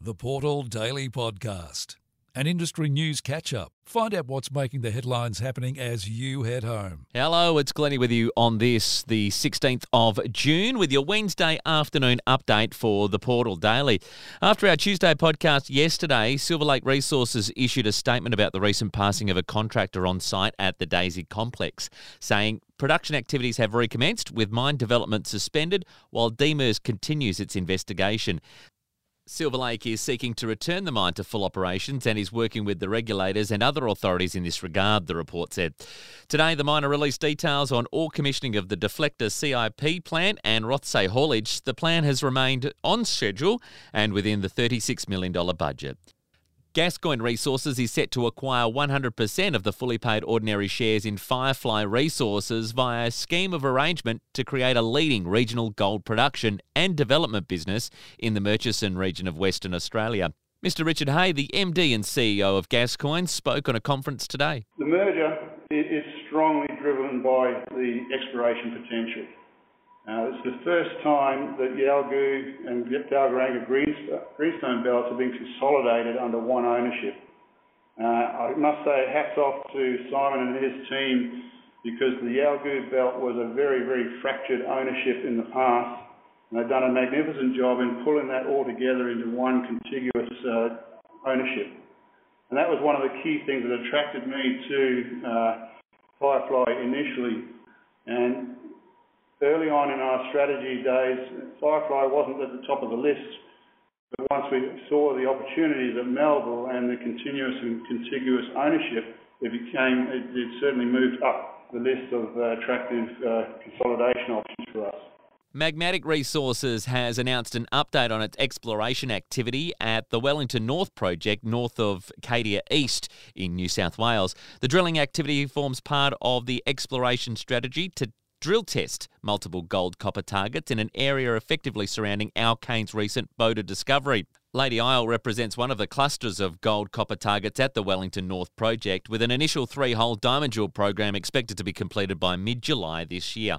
The Portal Daily Podcast, an industry news catch up. Find out what's making the headlines happening as you head home. Hello, it's Glennie with you on this, the 16th of June, with your Wednesday afternoon update for the Portal Daily. After our Tuesday podcast yesterday, Silver Lake Resources issued a statement about the recent passing of a contractor on site at the Daisy Complex, saying Production activities have recommenced with mine development suspended while DEMIRS continues its investigation. Silver Lake is seeking to return the mine to full operations and is working with the regulators and other authorities in this regard, the report said. Today, the miner released details on all commissioning of the Deflector CIP plant and Rothsay haulage. The plan has remained on schedule and within the $36 million budget. Gascoyne Resources is set to acquire 100% of the fully paid ordinary shares in Firefly Resources via a scheme of arrangement to create a leading regional gold production and development business in the Murchison region of Western Australia. Mr. Richard Hay, the MD and CEO of Gascoyne, spoke on a conference today. The merger is strongly driven by the exploration potential. Uh, it's the first time that Yalgoo and Dalgaranga Greenstone belts have been consolidated under one ownership. Uh, I must say hats off to Simon and his team because the Yalgoo belt was a very, very fractured ownership in the past. And they've done a magnificent job in pulling that all together into one contiguous uh, ownership. And that was one of the key things that attracted me to uh, Firefly initially. And early on in our strategy days, Firefly wasn't at the top of the list. But once we saw the opportunities at Melville and the continuous and contiguous ownership, it became, it, it certainly moved up the list of uh, attractive uh, consolidation options for us. Magmatic Resources has announced an update on its exploration activity at the Wellington North project north of Cadia East in New South Wales. The drilling activity forms part of the exploration strategy to drill test multiple gold copper targets in an area effectively surrounding Alkane's recent Boda discovery. Lady Ilse represents one of the clusters of gold copper targets at the Wellington North project, with an initial three hole diamond drill program expected to be completed by mid July this year.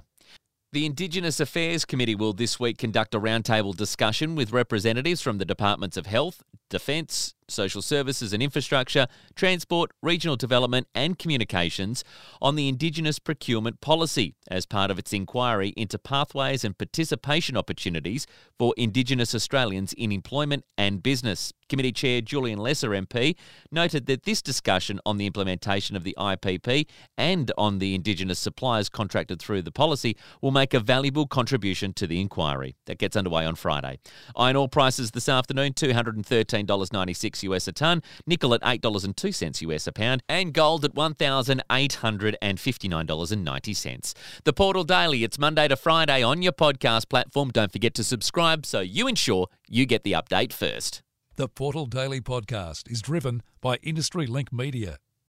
The Indigenous Affairs Committee will this week conduct a roundtable discussion with representatives from the Departments of Health, Defence, social services and infrastructure, transport, regional development, and communications on the Indigenous procurement policy as part of its inquiry into pathways and participation opportunities for Indigenous Australians in employment and business. Committee Chair Julian Leeser MP noted that this discussion on the implementation of the IPP and on the Indigenous suppliers contracted through the policy will make a valuable contribution to the inquiry. That gets underway on Friday. Iron ore prices this afternoon $213.96 US a tonne, nickel at $8.02 US a pound, and gold at $1,859.90. The Portal Daily, it's Monday to Friday on your podcast platform. Don't forget to subscribe so you ensure you get the update first. The Portal Daily Podcast is driven by Industry Link Media.